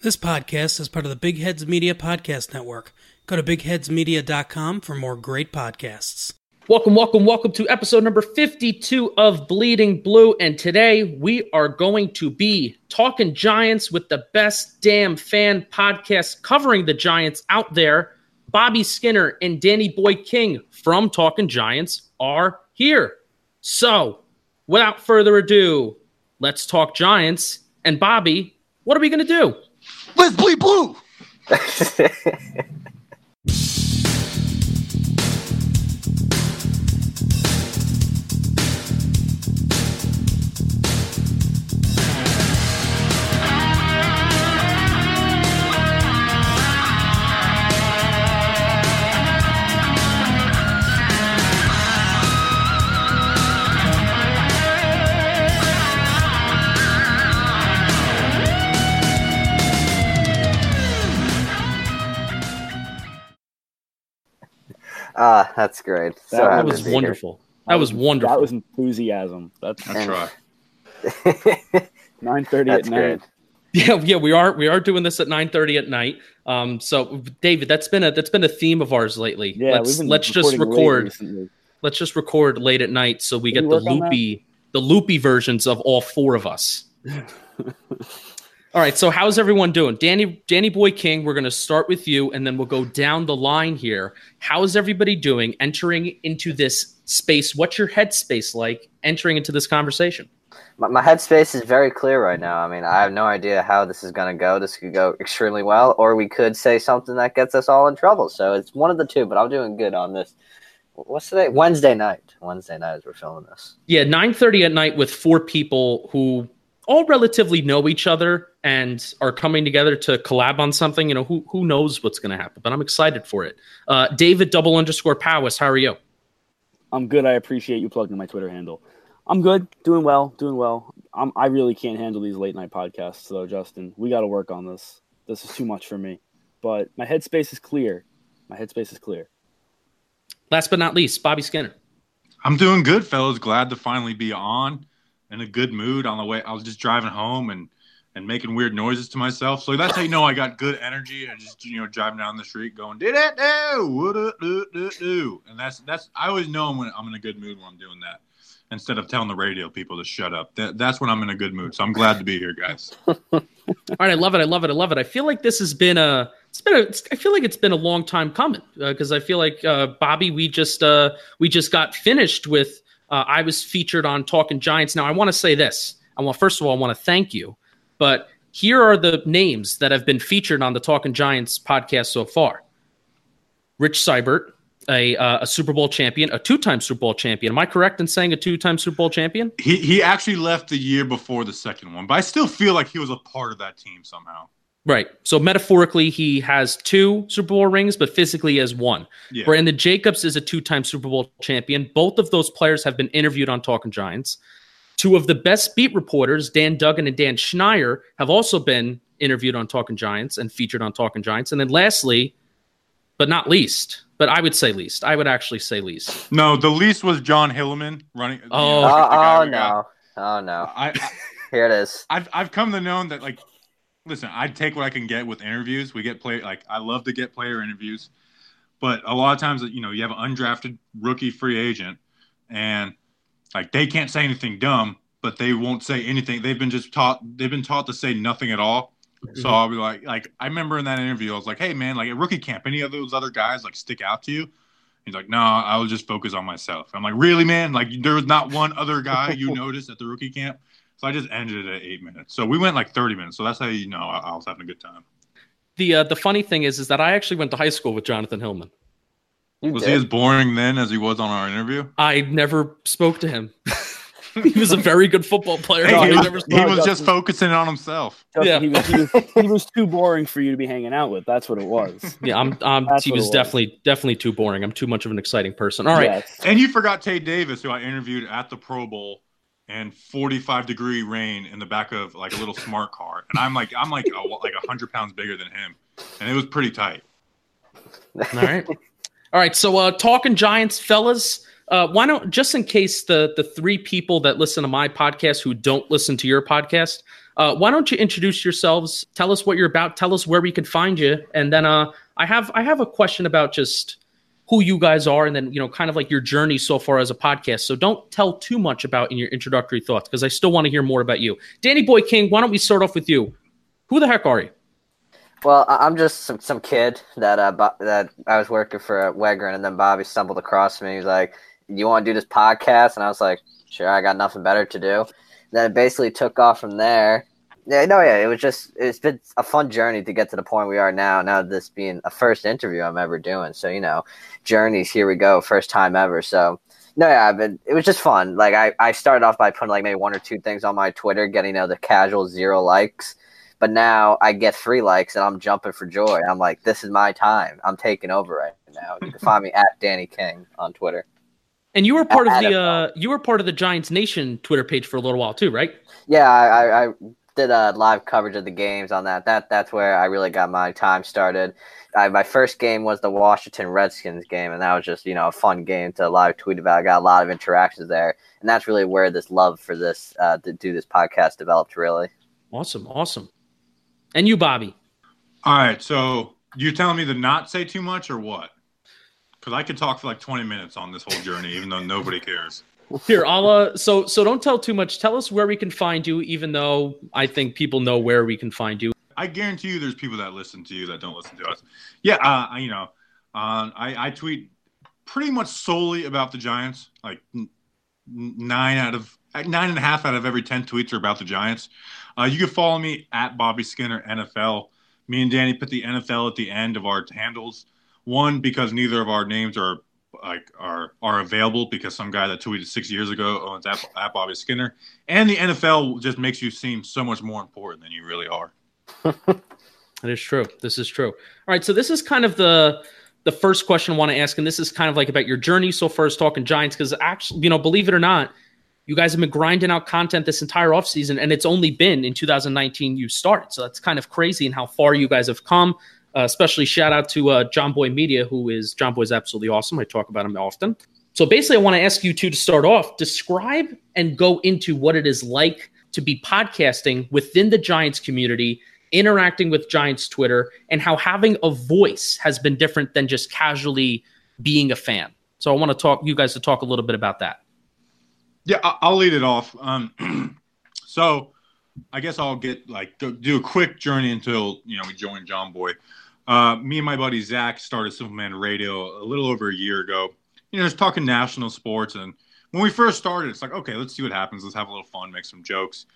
This podcast is part of the Big Heads Media Podcast Network. Go to bigheadsmedia.com for more great podcasts. Welcome, welcome, welcome to episode number 52 of Bleeding Blue. And today we are going to be talking Giants with the best damn fan podcast covering the Giants out there. Bobby Skinner and Danny Boy King from Talkin Giants are here. So, without further ado, let's talk Giants. And Bobby, what are we going to do? Let's bleed blue. Ah, that's great. So That That was wonderful. That was wonderful. That was enthusiasm. That's That's right. nine thirty at night. great. Yeah, yeah, we are we are doing this at 9:30 at night. Um so David, that's been a that's been a theme of ours lately. Yeah, let's we've been let's just record let's just record late at night so we Can get we the work on that? loopy the loopy versions of all four of us. all right, so how's everyone doing? Danny Danny Boy King, we're going to start with you and then we'll go down the line here. How's everybody doing entering into this space? What's your headspace like entering into this conversation? My, my headspace is very clear right now. I mean, I have no idea how this is going to go. This could go extremely well, or we could say something that gets us all in trouble. So it's one of the two, but I'm doing good on this. What's today? Wednesday night. Wednesday night as we're filming this. Yeah, 9:30 at night with four people who all relatively know each other and are coming together to collab on something. You know, who who knows what's going to happen, but I'm excited for it. Uh, David double underscore Powis, how are you? I'm good. I appreciate you plugging my Twitter handle. I'm good. Doing well. Doing well. I'm, I really can't handle these late night podcasts, though, Justin. We got to work on this. This is too much for me. But my headspace is clear. My headspace is clear. Last but not least, Bobby Skinner. I'm doing good, fellas. Glad to finally be on in a good mood on the way. I was just driving home and and making weird noises to myself. So that's how you know I got good energy. I just you know driving down the street going did it do do do do, and that's that's I always know when I'm in a good mood when I'm doing that. Instead of telling the radio people to shut up, that, that's when I'm in a good mood. So I'm glad to be here, guys. All right, I love it. I love it. I love it. I feel like this has been a. It's been a. I feel like it's been a long time coming because I feel like uh, Bobby, we just uh, we just got finished with. Uh, I was featured on Talkin Giants. Now I want to say this. I want first of all I want to thank you, but here are the names that have been featured on the Talkin Giants podcast so far. Rich Seubert, a uh, a Super Bowl champion, a two time Super Bowl champion. Am I correct in saying a two time Super Bowl champion? He he actually left the year before the second one, but I still feel like he was a part of that team somehow. Right. So metaphorically, he has two Super Bowl rings, but physically he has one. Yeah. Brandon Jacobs is a two-time Super Bowl champion. Both of those players have been interviewed on Talkin Giants. Two of the best beat reporters, Dan Duggan and Dan Schneier, have also been interviewed on Talkin Giants and featured on Talkin Giants. And then lastly, but not least, but I would say least, I would actually say least. No, the least was John Hilliman running. Oh. the guy Oh, oh we got. no. Oh no. I, I Here it is. I've I've come to know that like, listen, I take what I can get with interviews. We get play like I love to get player interviews, but a lot of times you know you have an undrafted rookie free agent, and like they can't say anything dumb, but they won't say anything. They've been just taught they've been taught to say nothing at all. So mm-hmm. I'll be like, like I remember in that interview, I was like, "Hey man, like at rookie camp, any of those other guys like stick out to you?" He's like, "No, I will just focus on myself." I'm like, "Really, man? Like there was not one other guy you noticed at the rookie camp?" So I just ended it at eight minutes. So we went like 30 minutes. So that's how you know I, I was having a good time. The uh, the funny thing is, is that I actually went to high school with Jonathan Hilliman. You Was did. he as boring then as he was on our interview? I never spoke to him. he was a very good football player. Hey, No, he I was, never- he was just focusing on himself. Justin, Yeah. he, was, he, was, he was too boring for you to be hanging out with. That's what it was. yeah, I'm. I'm he was was. definitely definitely too boring. I'm too much of an exciting person. All right. Yes. And you forgot Tae Davis, who I interviewed at the Pro Bowl in 45 degree rain in the back of like a little smart car, and I'm like I'm like a, like hundred pounds bigger than him, and it was pretty tight. All right. All right. So, uh, talking Giants, fellas. Uh, why don't just in case the the three people that listen to my podcast who don't listen to your podcast, uh, why don't you introduce yourselves? Tell us what you're about. Tell us where we can find you, and then uh, I have I have a question about just who you guys are, and then you know, kind of like your journey so far as a podcast. So don't tell too much about in your introductory thoughts because I still want to hear more about you. Danny Boy King, why don't we start off with you? Who the heck are you? Well, I'm just some, some kid that uh Bo- that I was working for at Wegrin, and then Bobby stumbled across me. He was like, "You want to do this podcast?" And I was like, "Sure, I got nothing better to do." then it basically took off from there. Yeah, no, yeah, it was just it's been a fun journey to get to the point we are now. Now this being a first interview I'm ever doing, so you know, journeys. Here we go, first time ever. So no, yeah, but it was just fun. Like I, I started off by putting like maybe one or two things on my Twitter, getting you know the casual zero likes. But now I get three likes and I'm jumping for joy. I'm like, this is my time. I'm taking over right now. You can find me at Danny King on Twitter. And you were part of the uh, you were part of the Giants Nation Twitter page for a little while too, right? Yeah, I, I, I did a live coverage of the games on that. That that's where I really got my time started. I, my first game was the Washington Redskins game, and that was just you know a fun game to live tweet about. I got a lot of interactions there, and that's really where this love for this uh, to do this podcast developed. Really. Awesome, awesome. And you, Bobby. All right, so you telling me to not say too much or what? Because I could talk for like 20 minutes on this whole journey, even though nobody cares. Here, uh, so so don't tell too much. Tell us where we can find you, even though I think people know where we can find you. I guarantee you, there's people that listen to you that don't listen to us. Yeah, uh, you know, uh, I, I tweet pretty much solely about the Giants. Like nine out of nine and a half out of every ten tweets are about the Giants. Uh, you can follow me at Bobby Skinner NFL. Me and Danny put the NFL at the end of our handles. One because neither of our names are like are are available because some guy that tweeted six years ago owns at, at Bobby Skinner, and the NFL just makes you seem so much more important than you really are. That is true. This is true. All right, so this is kind of the the first question I want to ask, and this is kind of like about your journey so far as talking Giants, because actually, you know, believe it or not, you guys have been grinding out content this entire offseason, and it's only been in 2019 you started. So that's kind of crazy and how far you guys have come. Uh, especially shout out to uh, John Boy Media, who is John Boy's absolutely awesome. I talk about him often. So basically, I want to ask you two to start off, describe and go into what it is like to be podcasting within the Giants community, interacting with Giants Twitter, and how having a voice has been different than just casually being a fan. So I want to talk you guys to talk a little bit about that. Yeah, I'll lead it off. Um, so I guess I'll get like do a quick journey until you know we joined John Boy. Uh, me and my buddy Zach started Superman Radio a little over a year ago. You know, just talking national sports, and when we first started, it's like, okay, let's see what happens. Let's have a little fun, make some jokes.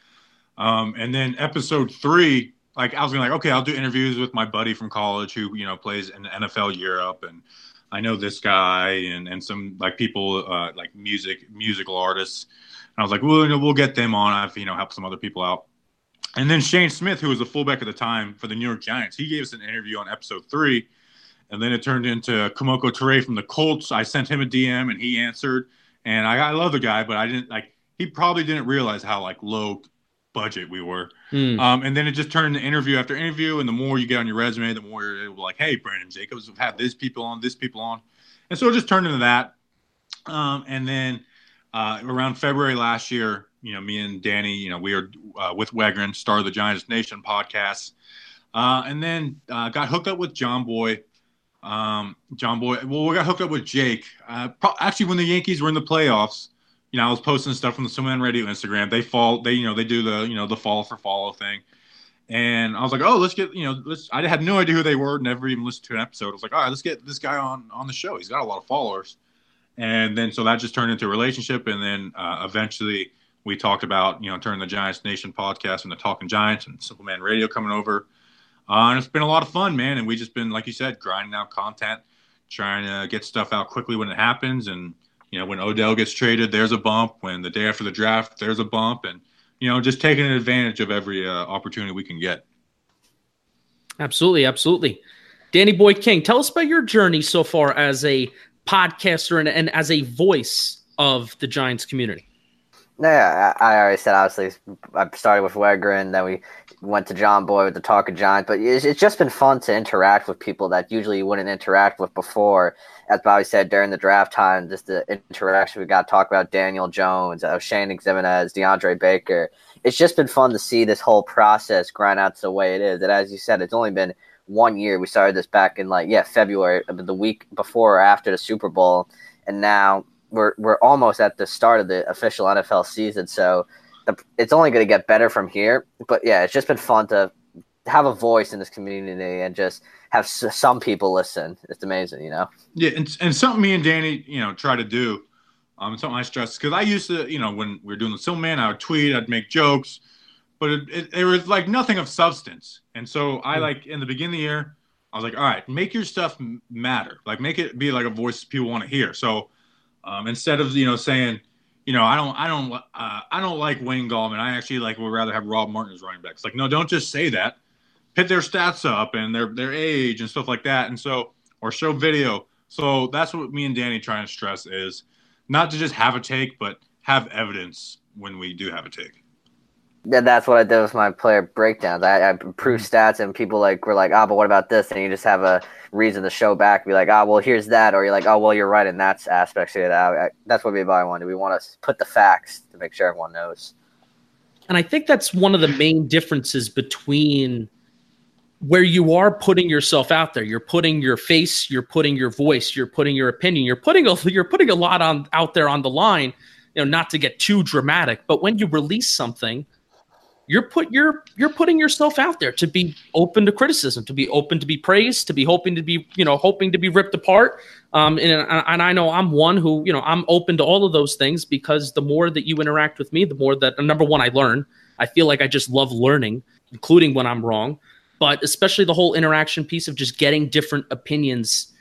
Um, and then episode three, like I was gonna like, okay, I'll do interviews with my buddy from college who you know plays in NFL Europe, and I know this guy and and some like people uh, like music musical artists. And I was like, well, you know, we'll get them on. I've you know helped some other people out. And then Shane Smith, who was the fullback at the time for the New York Giants, he gave us an interview on episode three. And then it turned into Kemoko Turay from the Colts. I sent him a DM and he answered. And I, I love the guy, but I didn't like, he probably didn't realize how like low budget we were. Hmm. Um, and then it just turned into interview after interview. And the more you get on your resume, the more you're able to like, hey, Brandon Jacobs, we've had this people on, this people on. And so it just turned into that. Um, and then uh, around February last year, you know, me and Danny, you know, we are uh, with Wegrin, Star of the Giants Nation podcast. Uh, and then uh, got hooked up with John Boy. Um, John Boy, well, we got hooked up with Jake. Uh, pro- actually, when the Yankees were in the playoffs, you know, I was posting stuff from the Superman Radio Instagram. They fall, they, you know, they do the, you know, the follow for follow thing. And I was like, oh, let's get, you know, let's, I had no idea who they were, never even listened to an episode. I was like, all right, let's get this guy on, on the show. He's got a lot of followers. And then, so that just turned into a relationship. And then uh, eventually we talked about, you know, turning the Giants Nation podcast into Talkin Giants and Simple Man Radio coming over. Uh, and it's been a lot of fun, man. And we just been, like you said, grinding out content, trying to get stuff out quickly when it happens and you know, when Odell gets traded, there's a bump. When the day after the draft, there's a bump, and you know, just taking advantage of every uh, opportunity we can get. Absolutely, absolutely. Danny Boy King, tell us about your journey so far as a podcaster and, and as a voice of the Giants community. Yeah, I already said obviously I started with Wegrin, then we went to John Boy with the Talk of Giants, but it's, just been fun to interact with people that usually you wouldn't interact with before. As Bobby said during the draft time, just the interaction we got to talk about Daniel Jones, uh, Shane Ximines, DeAndre Baker. It's just been fun to see this whole process grind out the way it is. And as you said, it's only been one year. We started this back in like yeah February, the week before or after the Super Bowl, and now we're we're almost at the start of the official NFL season, so the, it's only going to get better from here. But yeah, it's just been fun to have a voice in this community and just have s- some people listen. It's amazing, you know. Yeah, and, and something me and Danny, you know, try to do. Um, something I stress because I used to, you know, when we were doing the Silver Man, I would tweet, I'd make jokes, but it, it, it was like nothing of substance. And so I hmm. like in the beginning of the year, I was like, all right, make your stuff matter, like make it be like a voice people want to hear. So um, instead of you know saying, you know, I don't, I don't, uh, I don't like Wayne Gallman. I actually like would rather have Rob Martin as running back. It's like, no, don't just say that. Put their stats up and their their age and stuff like that, and so or show video. So that's what me and Danny try and stress is not to just have a take, but have evidence when we do have a take. Yeah, that's what I did with my player breakdowns. I, I proved mm-hmm. stats, and people like were like, "Ah, oh, but what about this?" And you just have a reason to show back, be like, "Ah, oh, well, here's that," or you're like, "Oh, well, you're right in that aspect." So that, that's what we buy one. Do We want to put the facts to make sure everyone knows. And I think that's one of the main differences between where you are putting yourself out there. You're putting your face, you're putting your voice, you're putting your opinion, you're putting a you're putting a lot on out there on the line. You know, not to get too dramatic, but when you release something you're put you're you're putting yourself out there to be open to criticism, to be open to be praised, to be hoping to be you know hoping to be ripped apart. Um, and and I know I'm one who you know I'm open to all of those things because the more that you interact with me, the more that number one I learn. I feel like I just love learning, including when I'm wrong, but especially the whole interaction piece of just getting different opinions.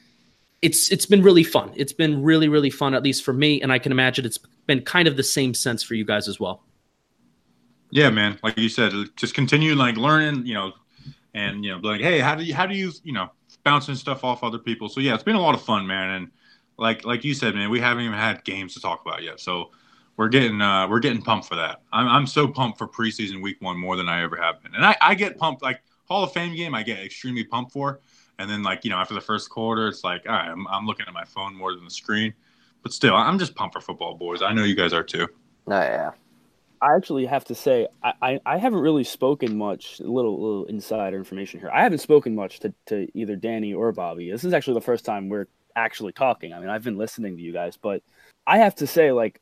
It's it's been really fun. It's been really really fun, at least for me, and I can imagine it's been kind of the same sense for you guys as well. Yeah, man. Like you said, just continue like learning, you know, and you know, like, hey, how do you how do you you know bouncing stuff off other people? So yeah, it's been a lot of fun, man. And like like you said, man, we haven't even had games to talk about yet. So we're getting uh we're getting pumped for that. I'm I'm so pumped for preseason week one more than I ever have been. And I, I get pumped like Hall of Fame game, I get extremely pumped for. And then like, you know, after the first quarter, it's like, all right, I'm, I'm looking at my phone more than the screen. But still, I'm just pumped for football, boys. I know you guys are too. Oh yeah. I actually have to say I, I, I, haven't really spoken much. Little little insider information here. I haven't spoken much to, to either Danny or Bobby. This is actually the first time we're actually talking. I mean, I've been listening to you guys, but I have to say, like,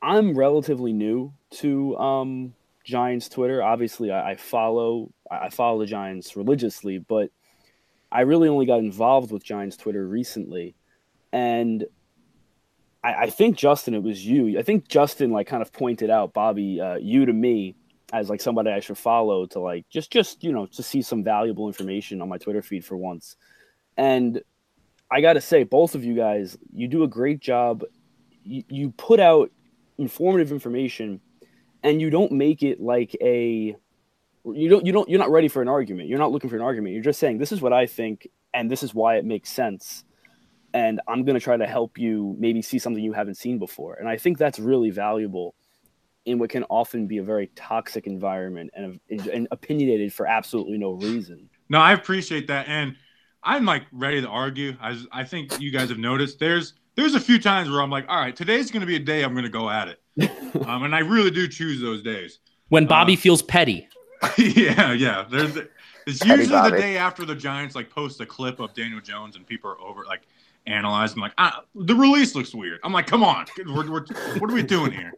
I'm relatively new to um, Giants Twitter. Obviously, I, I follow I follow the Giants religiously, but I really only got involved with Giants Twitter recently, and I, I, think Justin, it was you. I think Justin like kind of pointed out Bobby, uh, you to me as like somebody I should follow to like just just you know to see some valuable information on my Twitter feed for once. And I got to say, both of you guys, you do a great job. You, you put out informative information, and you don't make it like a you don't you don't you're not ready for an argument. You're not looking for an argument. You're just saying this is what I think, and this is why it makes sense and I'm going to try to help you maybe see something you haven't seen before. And I think that's really valuable in what can often be a very toxic environment and, and opinionated for absolutely no reason. No, I appreciate that, and I'm like ready to argue. I I think you guys have noticed there's there's a few times where I'm like, all right, today's going to be a day I'm going to go at it, um, and I really do choose those days when Bobby uh, feels petty. yeah, yeah. There's it's usually the day after the Giants like post a clip of Daniel Jones and people are over like analyze. I'm like, ah, the release looks weird. I'm like, come on, we're, we're, what are we doing here?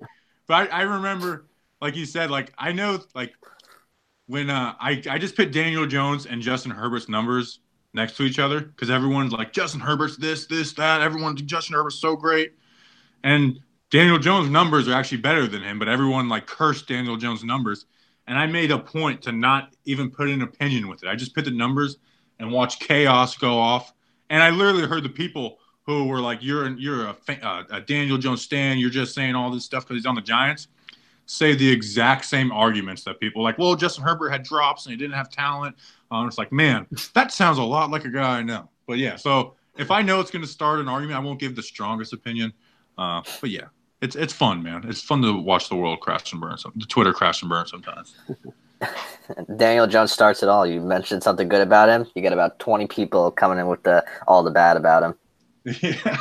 But I, I remember, like you said, like I know, like when uh, I I just put Daniel Jones and Justin Herbert's numbers next to each other because everyone's like Justin Herbert's this, this, that. Everyone's Justin Herbert's so great, and Daniel Jones' numbers are actually better than him. But everyone like cursed Daniel Jones' numbers, and I made a point to not even put an opinion with it. I just put the numbers and watch chaos go off and I literally heard the people who were like, "You're you're a, uh, a Daniel Jones stan. You're just saying all this stuff because he's on the Giants." Say the exact same arguments that people like. Well, Justin Herbert had drops and he didn't have talent. Um, it's like, man, that sounds a lot like a guy I know. But yeah, so if I know it's going to start an argument, I won't give the strongest opinion. Uh, but yeah, it's it's fun, man. It's fun to watch the world crash and burn. Some the Twitter crash and burn sometimes. Daniel Jones starts it all. You mentioned something good about him. You get about twenty people coming in with the all the bad about him. Yeah.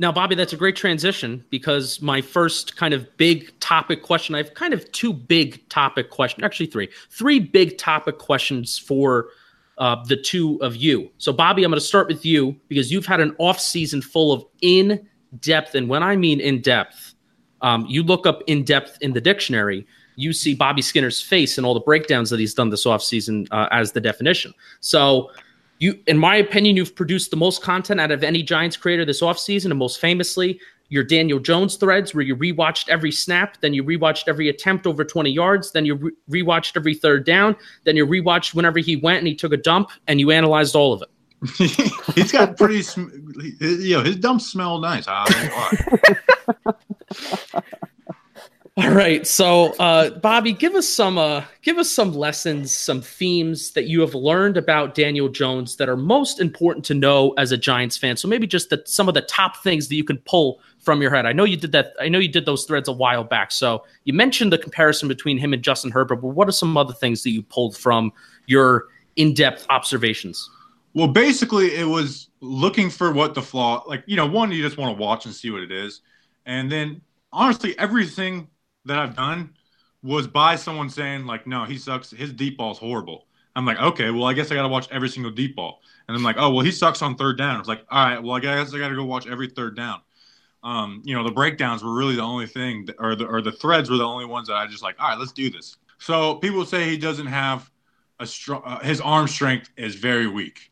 Now, Bobby, that's a great transition because my first kind of big topic question, I have kind of two big topic questions, actually three, three big topic questions for uh, the two of you. So, Bobby, I'm going to start with you because you've had an off season full of in depth, and when I mean in depth, um, you look up in depth in the dictionary, you see Bobby Skinner's face and all the breakdowns that he's done this offseason uh, as the definition. So, you, in my opinion, you've produced the most content out of any Giants creator this offseason, and most famously, your Daniel Jones threads, where you rewatched every snap, then you rewatched every attempt over 20 yards, then you re- rewatched every third down, then you rewatched whenever he went and he took a dump, and you analyzed all of it. He's got pretty, sm- you know, his dumps smell nice. All right, so uh, Bobby, give us some uh, give us some lessons, some themes that you have learned about Daniel Jones that are most important to know as a Giants fan. So maybe just the, some of the top things that you can pull from your head. I know you did that. I know you did those threads a while back. So you mentioned the comparison between him and Justin Herbert, but what are some other things that you pulled from your in-depth observations? Well, basically, it was looking for what the flaw. Like you know, one you just want to watch and see what it is, and then honestly, everything that I've done was by someone saying like, no, he sucks. His deep ball's horrible. I'm like, okay, well, I guess I got to watch every single deep ball. And I'm like, oh, well, he sucks on third down. It's like, all right, well, I guess I got to go watch every third down. Um, you know, the breakdowns were really the only thing, that, or the or the threads were the only ones that I just like. All right, let's do this. So people say he doesn't have a strong. Uh, his arm strength is very weak.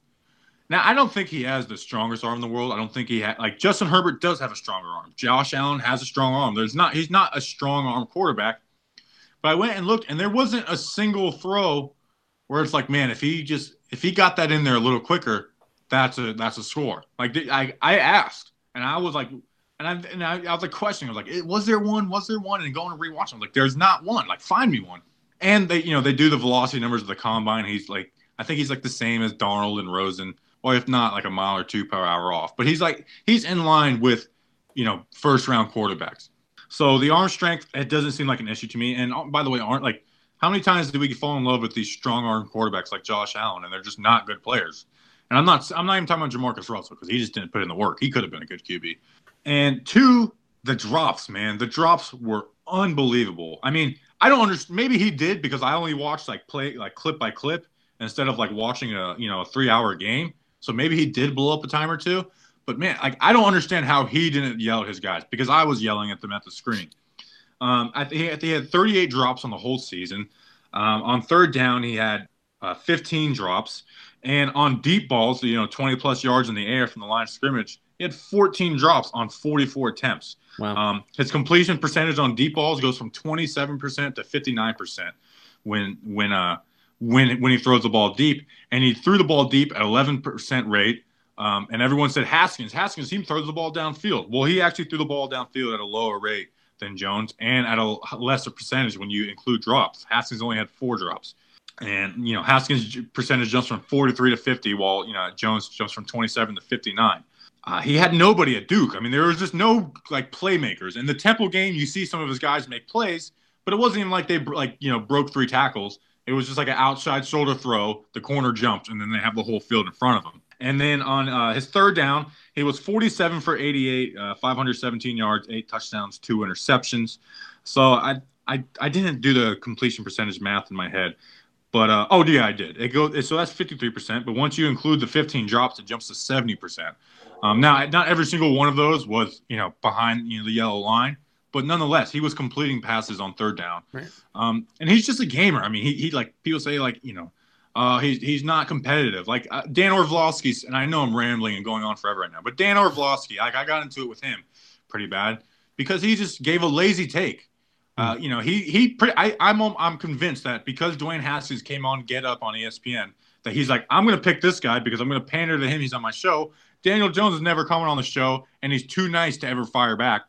Now, I don't think he has the strongest arm in the world. I don't think he had like Justin Herbert does have a stronger arm. Josh Allen has a strong arm. There's not he's not a strong arm quarterback. But I went and looked, and there wasn't a single throw where it's like, man, if he just if he got that in there a little quicker, that's a that's a score. Like I I asked, and I was like, and I and I, I was like questioning. I was like, was there one? Was there one? And going to rewatch, I'm like, there's not one. Like, find me one. And they you know they do the velocity numbers of the combine. He's like, I think he's like the same as Donald and Rosen or if not like a mile or two per hour off. But he's like he's in line with you know first round quarterbacks. So the arm strength it doesn't seem like an issue to me. And uh, by the way, aren't like how many times do we fall in love with these strong arm quarterbacks like Josh Allen and they're just not good players? And I'm not I'm not even talking about Jamarcus Russell because he just didn't put in the work. He could have been a good QB. And two, the drops, man, the drops were unbelievable. I mean, I don't understand. Maybe he did because I only watched like play like clip by clip instead of like watching a you know a three hour game. So maybe he did blow up a time or two. But man, like I don't understand how he didn't yell at his guys because I was yelling at them at the screen. Um, I think he had 38 drops on the whole season. Um, on third down, he had uh, 15 drops, and on deep balls, you know, 20 plus yards in the air from the line of scrimmage, he had 14 drops on 44 attempts. Wow. Um, his completion percentage on deep balls goes from 27% to 59% when when uh when when he throws the ball deep, and he threw the ball deep at 11% rate. Um, and everyone said Haskins, Haskins, he throws the ball downfield. Well, he actually threw the ball downfield at a lower rate than Jones, and at a lesser percentage when you include drops. Haskins only had four drops, and you know Haskins' percentage jumps from 43 to 50, while you know Jones jumps from 27 to 59. Uh, he had nobody at Duke. I mean, there was just no like playmakers. In the Temple game, you see some of his guys make plays, but it wasn't even like they like you know broke three tackles. It was just like an outside shoulder throw. The corner jumped, and then they have the whole field in front of him. And then on uh, his third down, he was 47 for 88, uh, 517 yards, eight touchdowns, two interceptions. So I, I, I didn't do the completion percentage math in my head, but uh, oh yeah, I did. It goes so that's 53 percent. But once you include the 15 drops, it jumps to 70 percent. Um, now, not every single one of those was you know behind you know the yellow line, but nonetheless, he was completing passes on third down. Right. Um, and he's just a gamer. I mean, he, he like people say like you know, uh, he's he's not competitive. Like uh, Dan Orlovsky's, and I know I'm rambling and going on forever right now, but Dan Orlovsky, like I got into it with him pretty bad because he just gave a lazy take. Uh, hmm. you know, he he. Pretty, I, I'm I'm convinced that because Dwayne Haskins came on Get Up on ESPN, that he's like, I'm going to pick this guy because I'm going to pander to him. He's on my show, Daniel Jones is never coming on the show, and he's too nice to ever fire back.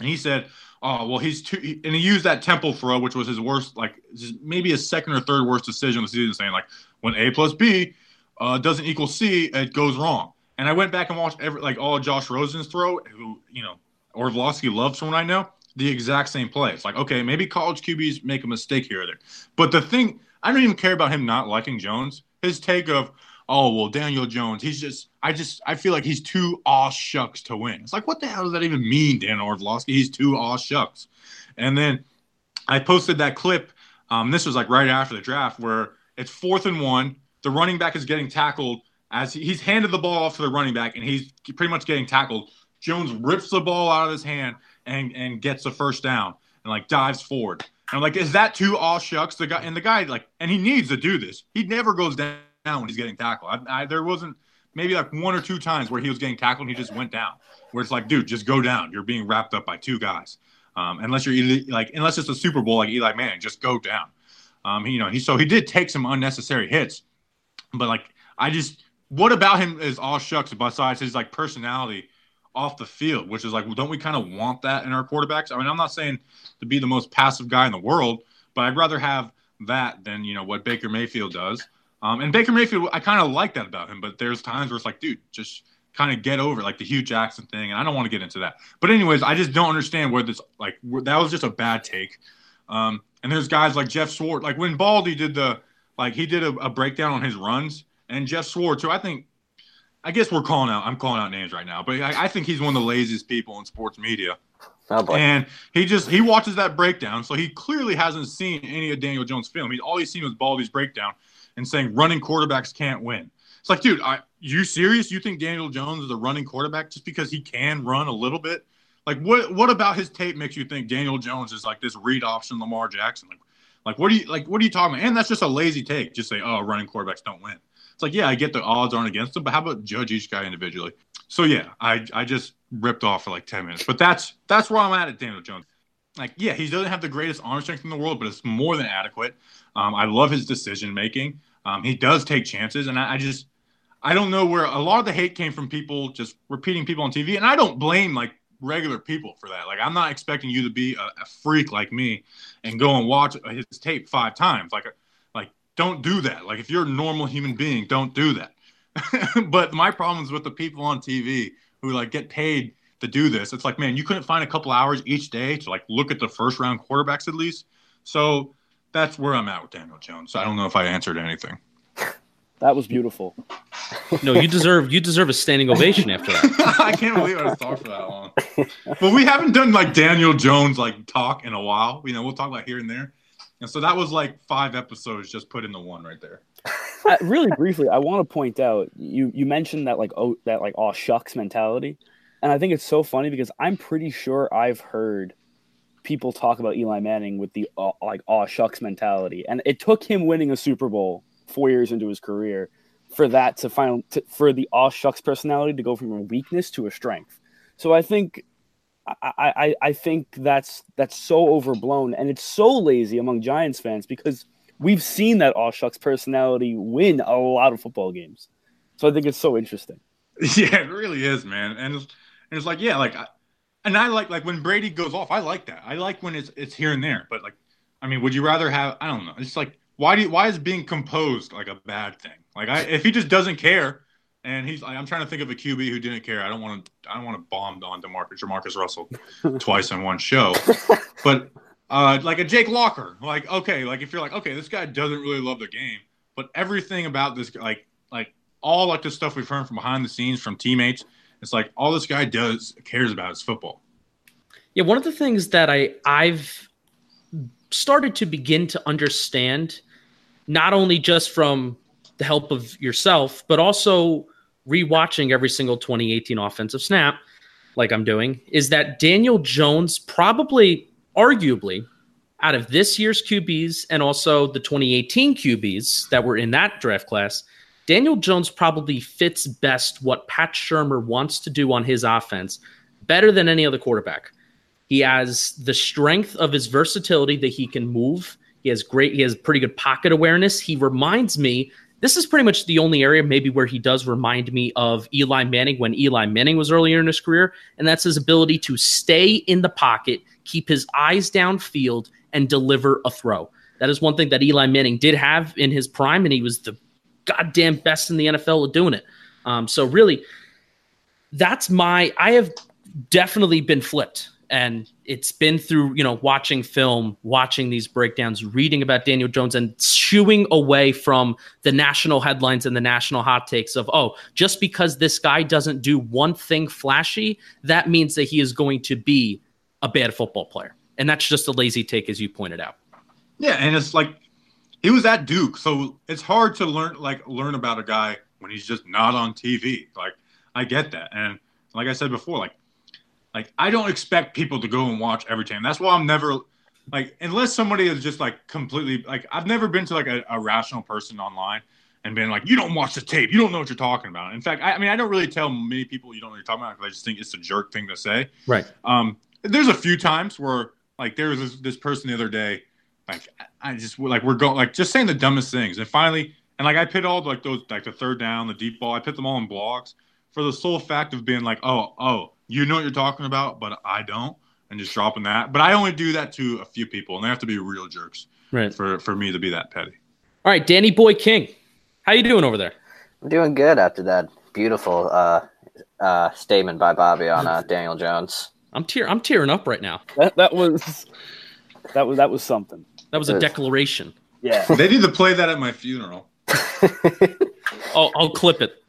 And he said, "Oh well, he's too," and he used that Temple throw, which was his worst, like maybe his second or third worst decision of the season, saying like, "When A plus B uh, doesn't equal C, it goes wrong." And I went back and watched every like all Josh Rosen's throw, who you know or Orlovsky loves what I know, the exact same play. It's like, okay, maybe college QBs make a mistake here or there. But the thing, I don't even care about him not liking Jones. His take of, oh, well, Daniel Jones, he's just, I just, I feel like he's too aw shucks to win. It's like, what the hell does that even mean, Dan Orlovsky? He's too aw shucks. And then I posted that clip. Um, this was like right after the draft where it's fourth and one. The running back is getting tackled as he, he's handed the ball off to the running back and he's pretty much getting tackled. Jones rips the ball out of his hand and and gets the first down and like dives forward. And I'm like, is that too all shucks? The guy and the guy like, and he needs to do this. He never goes down when he's getting tackled. I, I, there wasn't maybe like one or two times where he was getting tackled and he just went down. Where it's like, dude, just go down. You're being wrapped up by two guys. Um, unless you're like, unless it's a Super Bowl like Eli Manning, just go down. Um, you know, he so he did take some unnecessary hits, but like I just, what about him is all shucks besides his like personality off the field, which is like, well, don't we kind of want that in our quarterbacks? I mean, I'm not saying to be the most passive guy in the world, but I'd rather have that than you know what Baker Mayfield does. Um, and Baker Mayfield, I kind of like that about him, but there's times where it's like, dude, just kind of get over it, like the Hue Jackson thing, and I don't want to get into that. But anyways, I just don't understand where this like where, that was just a bad take. Um, and there's guys like Jeff Schwartz, like when Baldy did the like he did a, a breakdown on his runs, and Jeff Schwartz, who I think I guess we're calling out. I'm calling out names right now, but I, I think he's one of the laziest people in sports media. Oh and he just he watches that breakdown, so he clearly hasn't seen any of Daniel Jones' film. He all he's seen was Baldy's breakdown and saying running quarterbacks can't win. It's like, dude, I, you serious? You think Daniel Jones is a running quarterback just because he can run a little bit? Like, what what about his tape makes you think Daniel Jones is like this read option Lamar Jackson? Like, like what do you like? What are you talking about? And that's just a lazy take. Just say, oh, running quarterbacks don't win. It's like, yeah, I get the odds aren't against them, but how about judge each guy individually? So yeah, I I just ripped off for like ten minutes, but that's that's where I'm at at Daniel Jones. Like, yeah, he doesn't have the greatest arm strength in the world, but it's more than adequate. Um, I love his decision making. Um, he does take chances, and I, I just I don't know where a lot of the hate came from people just repeating people on TV, and I don't blame like regular people for that. Like, I'm not expecting you to be a, a freak like me and go and watch his tape five times. Like, like don't do that. Like if you're a normal human being, don't do that. but my problem is with the people on TV who like get paid to do this. It's like, man, you couldn't find a couple hours each day to like look at the first round quarterbacks at least. So that's where I'm at with Daniel Jones. So I don't know if I answered anything. That was beautiful. no, you deserve you deserve a standing ovation after that. I can't believe I was talking for that long. But we haven't done like Daniel Jones like talk in a while. You know, we'll talk about here and there. And so that was like five episodes just put into one right there. Uh, really briefly, I want to point out you you mentioned that like oh that like oh shucks mentality, and I think it's so funny because I'm pretty sure I've heard people talk about Eli Manning with the uh, like oh shucks mentality, and it took him winning a Super Bowl four years into his career for that to find to, for the oh shucks personality to go from a weakness to a strength. So I think I, I, I think that's that's so overblown. And it's so lazy among Giants fans because we've seen that all shucks personality win a lot of football games. So I think it's so interesting. Yeah, it really is, man. And it's, and it's like, yeah, like, and I like like when Brady goes off. I like that. I like when it's it's here and there. But like, I mean, would you rather have? I don't know. It's like why do you, why is being composed like a bad thing? Like, I if he just doesn't care, and he's I'm trying to think of a QB who didn't care. I don't want to I don't want to bomb on DeMarcus or Marcus Russell twice in one show. But uh, like a Jake Locker, like okay, like if you're like okay, this guy doesn't really love the game, but everything about this like like all like the stuff we've heard from behind the scenes from teammates, it's like all this guy does cares about is football. Yeah, one of the things that I I've started to begin to understand, not only just from the help of yourself, but also rewatching every single 2018 offensive snap, like I'm doing, is that Daniel Jones probably, arguably, out of this year's QBs and also the 2018 QBs that were in that draft class, Daniel Jones probably fits best what Pat Shurmur wants to do on his offense better than any other quarterback. He has the strength of his versatility that he can move. He has great, he has pretty good pocket awareness. He reminds me this is pretty much the only area maybe where he does remind me of Eli Manning when Eli Manning was earlier in his career, and that's his ability to stay in the pocket, keep his eyes downfield, and deliver a throw. That is one thing that Eli Manning did have in his prime, and he was the goddamn best in the NFL at doing it. Um, so really, that's my. I have definitely been flipped and it's been through you know watching film watching these breakdowns reading about daniel jones and chewing away from the national headlines and the national hot takes of oh just because this guy doesn't do one thing flashy that means that he is going to be a bad football player and that's just a lazy take as you pointed out yeah and it's like he was at duke so it's hard to learn like learn about a guy when he's just not on tv like i get that and like i said before like like I don't expect people to go and watch every team. That's why I'm never like unless somebody is just like completely like I've never been to like a, a rational person online and been like, you don't watch the tape, you don't know what you're talking about. In fact, I, I mean I don't really tell many people you don't know what you're talking about because I just think it's a jerk thing to say. Right. Um. There's a few times where like there was this, this person the other day, like I just like we're going like just saying the dumbest things, and finally and like I put all like those like the third down, the deep ball, I put them all in blogs for the sole fact of being like, oh oh you know what you're talking about, but I don't, and just dropping that. But I only do that to a few people, and they have to be real jerks, right? For for me to be that petty. All right, Danny Boy King, how you doing over there? I'm doing good after that beautiful uh, uh, statement by Bobby on uh, Daniel Jones. I'm tear I'm tearing up right now. That that was that was that was something. That was a declaration. Yeah, they need to play that at my funeral. oh, I'll clip it.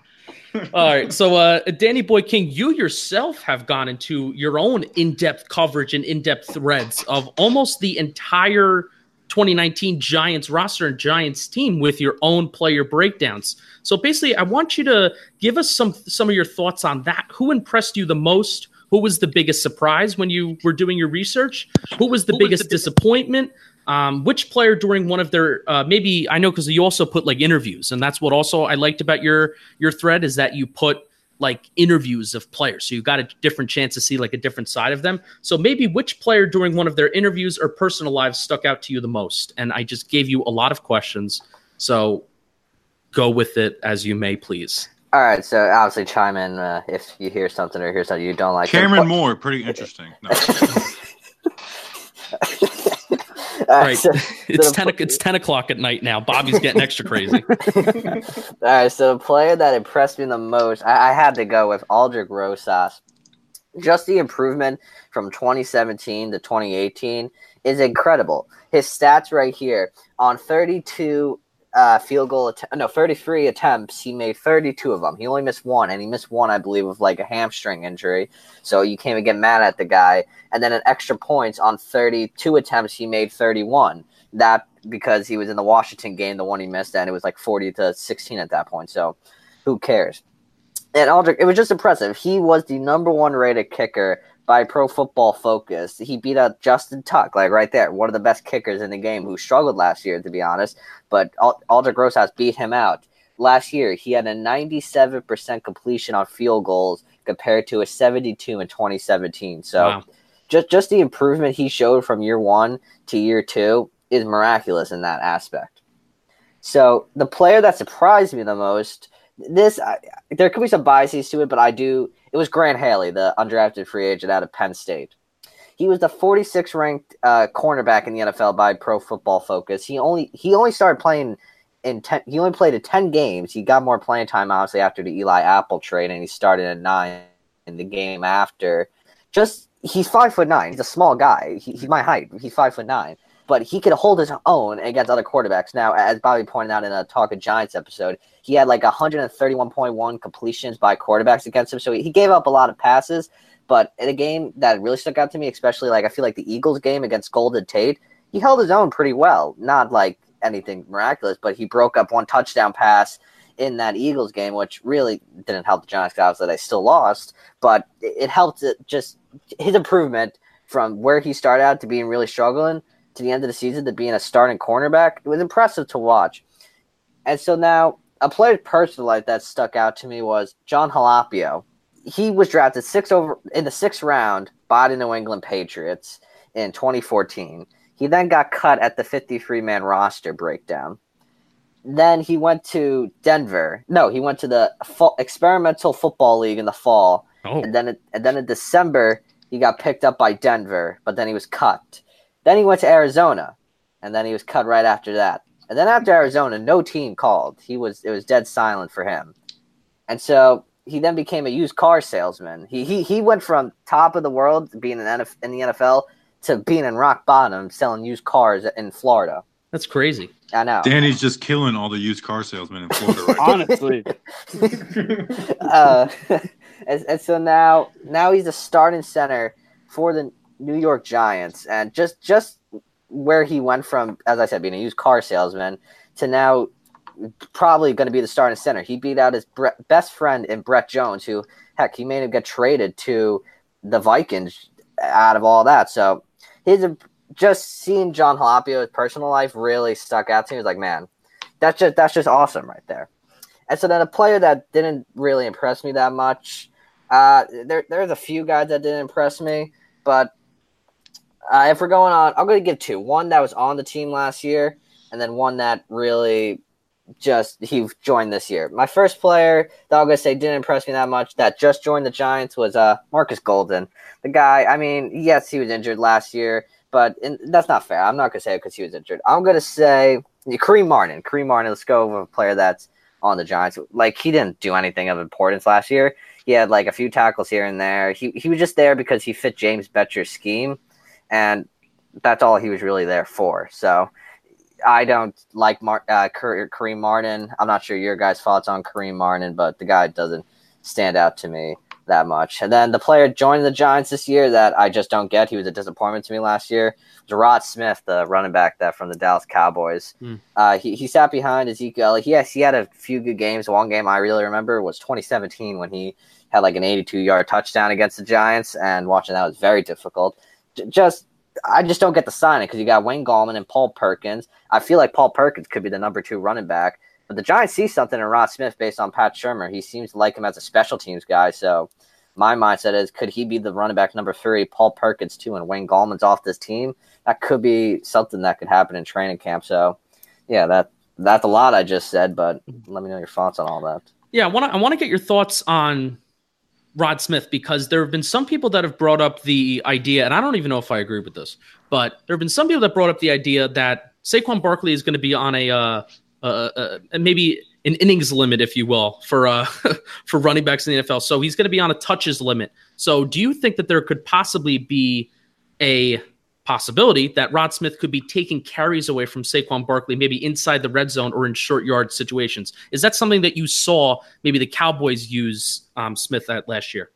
All right. So, uh, Danny Boy King, you yourself have gone into your own in depth coverage and in depth threads of almost the entire 2019 Giants roster and Giants team with your own player breakdowns. So, basically, I want you to give us some some of your thoughts on that. Who impressed you the most? Who was the biggest surprise when you were doing your research? Who was the Who biggest was the disappointment? Um, which player during one of their uh, maybe I know because you also put like interviews, and that's what also I liked about your your thread is that you put like interviews of players, so you got a different chance to see like a different side of them. So maybe which player during one of their interviews or personal lives stuck out to you the most? And I just gave you a lot of questions, so go with it as you may, please. All right, so obviously chime in uh, if you hear something or hear something you don't like. Cameron Moore, pretty interesting. No. All right, so, it's so ten. it's ten o'clock at night now. Bobby's getting extra crazy. All right, so the player that impressed me the most, I, I had to go with Aldrick Rosas. Just the improvement from 2017 to 2018 is incredible. His stats right here on 32 uh, field goal, att- no, 33 attempts. He made 32 of them. He only missed one, and he missed one, I believe, with like a hamstring injury. So you can't even get mad at the guy. And then an extra points on 32 attempts, he made 31. That because he was in the Washington game, the one he missed, and it was like 40 to 16 at that point. So who cares? And Aldrick, it was just impressive. He was the number one rated kicker by Pro Football Focus. He beat out Justin Tuck, like right there, one of the best kickers in the game, who struggled last year, to be honest. But Aldrick Rosas beat him out. Last year, he had a 97% completion on field goals compared to a 72 in 2017. So wow. just, just the improvement he showed from year one to year two is miraculous in that aspect. So the player that surprised me the most, this I, there could be some biases to it, but I do – it was Grant Haley, the undrafted free agent out of Penn State. He was the 46th ranked uh, cornerback in the NFL by Pro Football Focus. He only he only started playing in ten. He only played in ten games. He got more playing time obviously after the Eli Apple trade, and he started at nine in the game after. Just he's five foot nine. He's a small guy. He, he's my height. He's five foot nine but he could hold his own against other quarterbacks. Now, as Bobby pointed out in a Talk of Giants episode, he had like 131.1 completions by quarterbacks against him. So he gave up a lot of passes. But in a game that really stuck out to me, especially like I feel like the Eagles game against Golden Tate, he held his own pretty well. Not like anything miraculous, but he broke up one touchdown pass in that Eagles game, which really didn't help the Giants guys that they still lost, but it helped just his improvement from where he started out to being really struggling to the end of the season to being a starting cornerback. It was impressive to watch. And so now a player personal life that stuck out to me was John Halapio. He was drafted six over in the sixth round by the New England Patriots in 2014. He then got cut at the 53 man roster breakdown. then he went to Denver. No, he went to the fall, experimental football league in the fall, Oh, and then and then in December he got picked up by Denver, but then he was cut. Then he went to Arizona, and then he was cut right after that. And then after Arizona, no team called. He was it was dead silent for him, and so he then became a used car salesman. He he he went from top of the world being in, NF, in the NFL to being in rock bottom selling used cars in Florida. that's crazy. I know. Danny's just killing all the used car salesmen in Florida right. Honestly, uh, and, and so now now he's the starting center for the New York Giants, and just just where he went from, as I said, being a used car salesman to now probably going to be the starting center. He beat out his Bre- best friend in Brett Jones, who heck he made him get traded to the Vikings out of all that. So his just seeing Jon Halapio's personal life really stuck out to me. He was like, man, that's just that's just awesome right there. And so then a player that didn't really impress me that much. Uh, there there's a few guys that didn't impress me, but uh, if we're going on, I'm going to give two. One that was on the team last year, and then one that really just he joined this year. My first player that I'm going to say didn't impress me that much that just joined the Giants was uh Marcus Golden. The guy, I mean, yes, he was injured last year, but in, that's not fair. I'm not going to say it because he was injured. I'm going to say Kareem Martin. Kareem Martin. Let's go with a player that's on the Giants. Like he didn't do anything of importance last year. He had like a few tackles here and there. He he was just there because he fit James Bettcher's scheme, and that's all he was really there for. So I don't like Mar- uh, Kareem Martin. I'm not sure your guys' thoughts on Kareem Martin, but the guy doesn't stand out to me that much. And then the player joining the Giants this year that I just don't get. He was a disappointment to me last year. Gerard Smith, the running back that from the Dallas Cowboys. Hmm. Uh, he, he sat behind Ezekiel. Like, yes, he had a few good games. One game I really remember was 2017 when he had like an 82 yard touchdown against the Giants, and watching that was very difficult. Just I just don't get the signing because you got Wayne Gallman and Paul Perkins. I feel like Paul Perkins could be the number two running back, but the Giants see something in Rod Smith based on Pat Shurmur. He seems to like him as a special teams guy. So my mindset is, could he be the running back number three? Paul Perkins too, and Wayne Gallman's off this team. That could be something that could happen in training camp. So yeah, that that's a lot I just said, but let me know your thoughts on all that. Yeah, I want to I want to get your thoughts on Rod Smith because there have been some people that have brought up the idea, and I don't even know if I agree with this, but there have been some people that brought up the idea that Saquon Barkley is going to be on a uh, uh, uh, maybe an innings limit, if you will, for uh, for running backs in the NFL. So he's going to be on a touches limit. So do you think that there could possibly be a possibility that Rod Smith could be taking carries away from Saquon Barkley, maybe inside the red zone or in short yard situations. Is that something that you saw maybe the Cowboys use um, Smith at last year?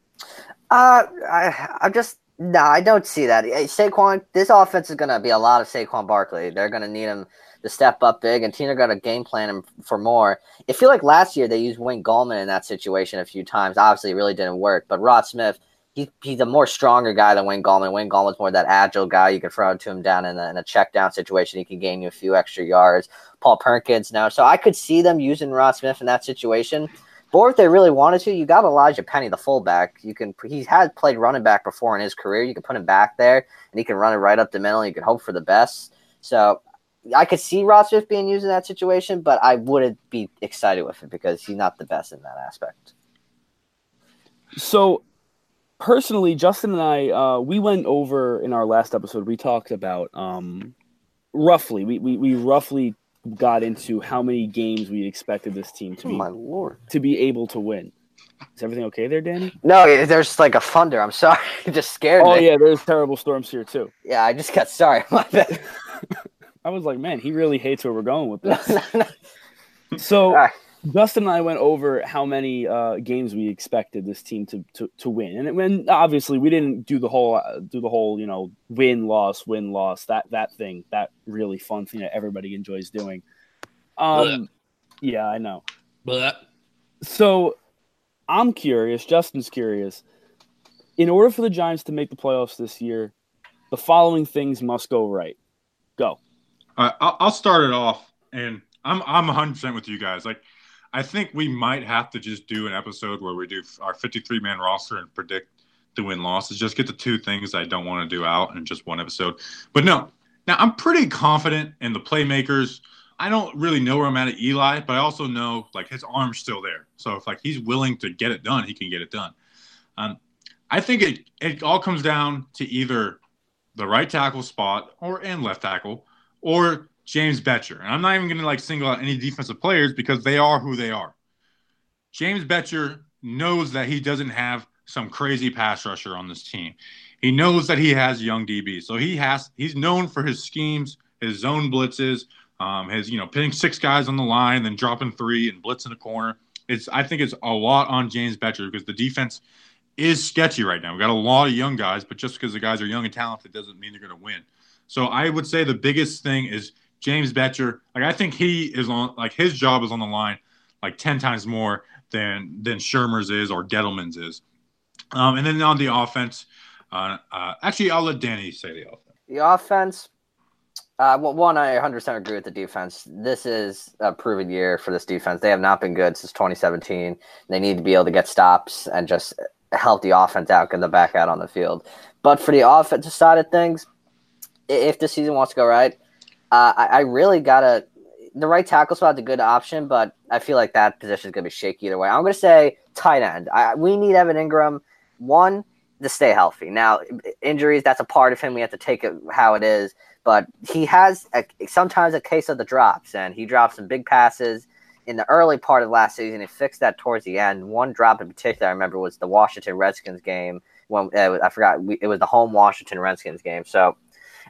Uh, I, I'm just no, I don't see that. Hey, Saquon, this offense is going to be a lot of Saquon Barkley. They're going to need him to step up big, and Tina got a game plan him for more. I feel like last year they used Wayne Gallman in that situation a few times. Obviously, it really didn't work, but Rod Smith he, he's a more stronger guy than Wayne Gallman. Wayne Gallman's more that agile guy. You can throw to him down in a, in a check down situation. He can gain you a few extra yards. Paul Perkins now. So I could see them using Rod Smith in that situation. Or if they really wanted to, you got Elijhaa Penny, the fullback. You can he has played running back before in his career. You can put him back there and he can run it right up the middle. You can hope for the best. So I could see Rod Smith being used in that situation, but I wouldn't be excited with it because he's not the best in that aspect. So personally, Justin and I, uh, we went over in our last episode. We talked about um, roughly. We, we we roughly got into how many games we expected this team to Oh be my lord! to be able to win. Is everything okay there, Danny? No, there's like a thunder. I'm sorry, it just scared Oh me. yeah, there's terrible storms here too. yeah. I just got sorry. My bad. I was like, man, he really hates where we're going with this. So All right. Justin and I went over how many uh, games we expected this team to, to, to win, and when obviously we didn't do the whole uh, do the whole you know win loss win loss that that thing that really fun thing that everybody enjoys doing. Um, yeah, I know. But So I'm curious. Justin's curious. In order for the Giants to make the playoffs this year, the following things must go right. Go. All right, I'll, I'll start it off, and I'm I'm 100 percent with you guys. Like, I think we might have to just do an episode where we do our 53 man roster and predict the win losses. Just get the two things I don't want to do out in just one episode. But no, now I'm pretty confident in the playmakers I don't really know where I'm at at Eli, but I also know like his arm's still there. So if like he's willing to get it done, he can get it done. Um, I think it it all comes down to either the right tackle spot or and left tackle or James Bettcher. And I'm not even going to like single out any defensive players because they are who they are. James Bettcher knows that he doesn't have some crazy pass rusher on this team. He knows that he has young DBs, so he has he's known for his schemes, his zone blitzes, um, his you know pitting six guys on the line, then dropping three and blitzing a corner. It's I think it's a lot on James Bettcher because the defense is sketchy right now. We got a lot of young guys, but just because the guys are young and talented doesn't mean they're going to win. So I would say the biggest thing is James Bettcher. Like I think he is on like his job is on the line like ten times more than than Shurmur's is or Gettleman's is. Um, and then on the offense, uh, uh, actually, I'll let Danny say the offense. The offense, uh, well, one, I 100% agree with the defense. This is a proven year for this defense. They have not been good since 2017. They need to be able to get stops and just help the offense out, get the back out on the field. But for the offensive side of things, if the season wants to go right, uh, I, I, really gotta. The right tackle spot's a good option, but I feel like that position is gonna be shaky either way. I'm gonna say tight end. I, we need Evan Engram one to stay healthy. Now injuries, that's a part of him. We have to take it how it is. But he has a, sometimes a case of the drops, and he dropped some big passes in the early part of last season. He fixed that towards the end. One drop in particular I remember was the Washington Redskins game when uh, I forgot we, it was the home Washington Redskins game. So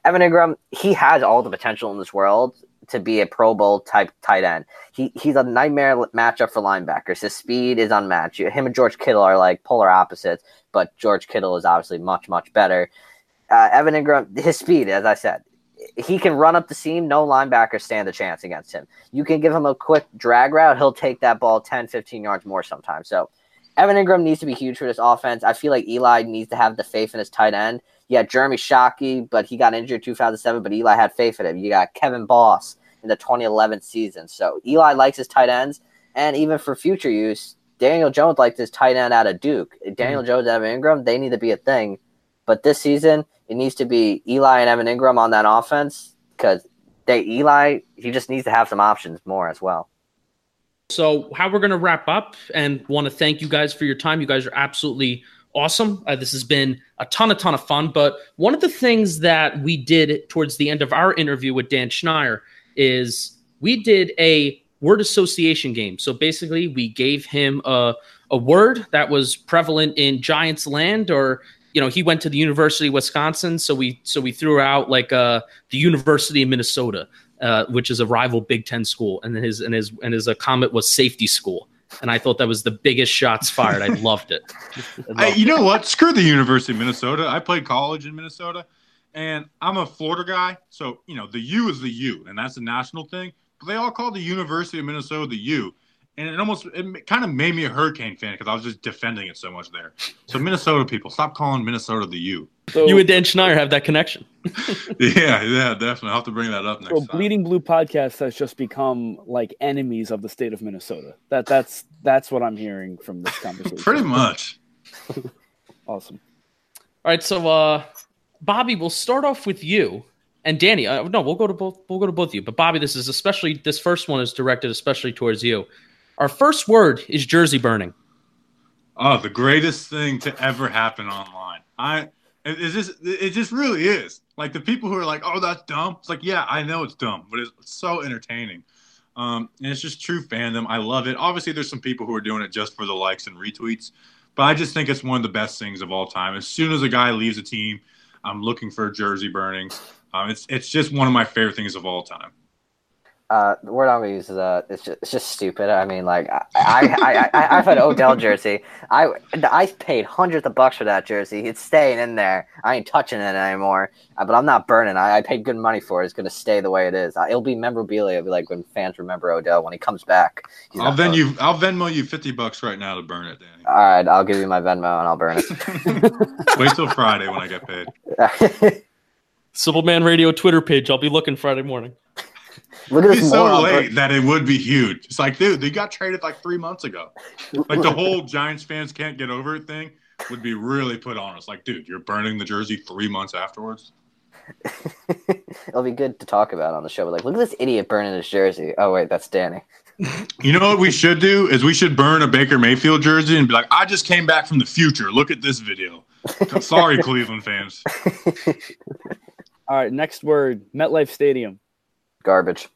Evan Engram, he has all the potential in this world to be a Pro Bowl type tight end. He he's a nightmare matchup for linebackers. His speed is unmatched. Him and George Kittle are like polar opposites, but George Kittle is obviously much much better. Uh, Evan Engram, his speed, as I said, he can run up the seam. No linebacker stand a chance against him. You can give him a quick drag route. He'll take that ball 10, 15 yards more sometimes. So Evan Engram needs to be huge for this offense. I feel like Eli needs to have the faith in his tight end. Yeah, Jeremy Shockey, but he got injured 2007, but Eli had faith in him. You got Kevin Boss in the 2011 season. So Eli likes his tight ends. And even for future use, Daniel Jones liked his tight end out of Duke. Daniel mm-hmm. Jones and Evan Engram, they need to be a thing. But this season, it needs to be Eli and Evan Engram on that offense because they Eli he just needs to have some options more as well. So how we're going to wrap up and want to thank you guys for your time. You guys are absolutely awesome. Uh, this has been a ton, a ton of fun. But one of the things that we did towards the end of our interview with Dan Schneier is we did a word association game. So basically, we gave him a a word that was prevalent in Giants land or you know he went to the University of Wisconsin, so we so we threw out like uh, the University of Minnesota, uh, which is a rival Big Ten school, and his and his and his uh, comment was safety school, and I thought that was the biggest shots fired. I loved it. I, you know what? Screw the University of Minnesota. I played college in Minnesota, and I'm a Florida guy, so you know the U is the U, and that's a national thing. But they all call the University of Minnesota the U and it almost it kind of made me a Hurricane fan because I was just defending it so much there. So Minnesota people, stop calling Minnesota the U. So, you and Dan Schneier have that connection. yeah, yeah, definitely. I'll have to bring that up next so time. Bleeding Blue podcast has just become like enemies of the state of Minnesota. That that's that's what I'm hearing from this conversation. Pretty much. awesome. All right, so uh, Bobby, we'll start off with you. And Danny, uh, no, we'll go to both. We'll go to both of you. But Bobby, this is especially this first one is directed especially towards you. Our first word is jersey burning. Oh, the greatest thing to ever happen online. I it, just it just really is. Like the people who are like, "Oh, that's dumb." It's like, yeah, I know it's dumb, but it's so entertaining. Um, and it's just true fandom. I love it. Obviously, there's some people who are doing it just for the likes and retweets, but I just think it's one of the best things of all time. As soon as a guy leaves a team, I'm looking for jersey burnings. Um, it's it's just one of my favorite things of all time uh, the word I'm gonna use is uh, it's just, it's just stupid. I mean, like I, I, I, I've had Odell jersey. I, I paid hundreds of bucks for that jersey. It's staying in there. I ain't touching it anymore. Uh, but I'm not burning. I, I paid good money for it. It's gonna stay the way it is. Uh, it'll be memorabilia. It'll be like when fans remember Odell when he comes back. I'll Venmo you. I'll Venmo you fifty bucks right now to burn it, Danny. All right, I'll give you my Venmo and I'll burn it. Wait till Friday when I get paid. Simpleman Radio Twitter page. I'll be looking Friday morning. Look at this. so late that it would be huge. It's like, dude, they got traded like three months ago. Like the whole Giants fans can't get over it thing would be really put on us. Like, dude, you're burning the jersey three months afterwards. It'll be good to talk about on the show. But like, look at this idiot burning his jersey. Oh wait, that's Danny. You know what we should do is we should burn a Baker Mayfield jersey and be like, I just came back from the future. Look at this video. Sorry, Cleveland fans. All right, next word MetLife Stadium. Garbage.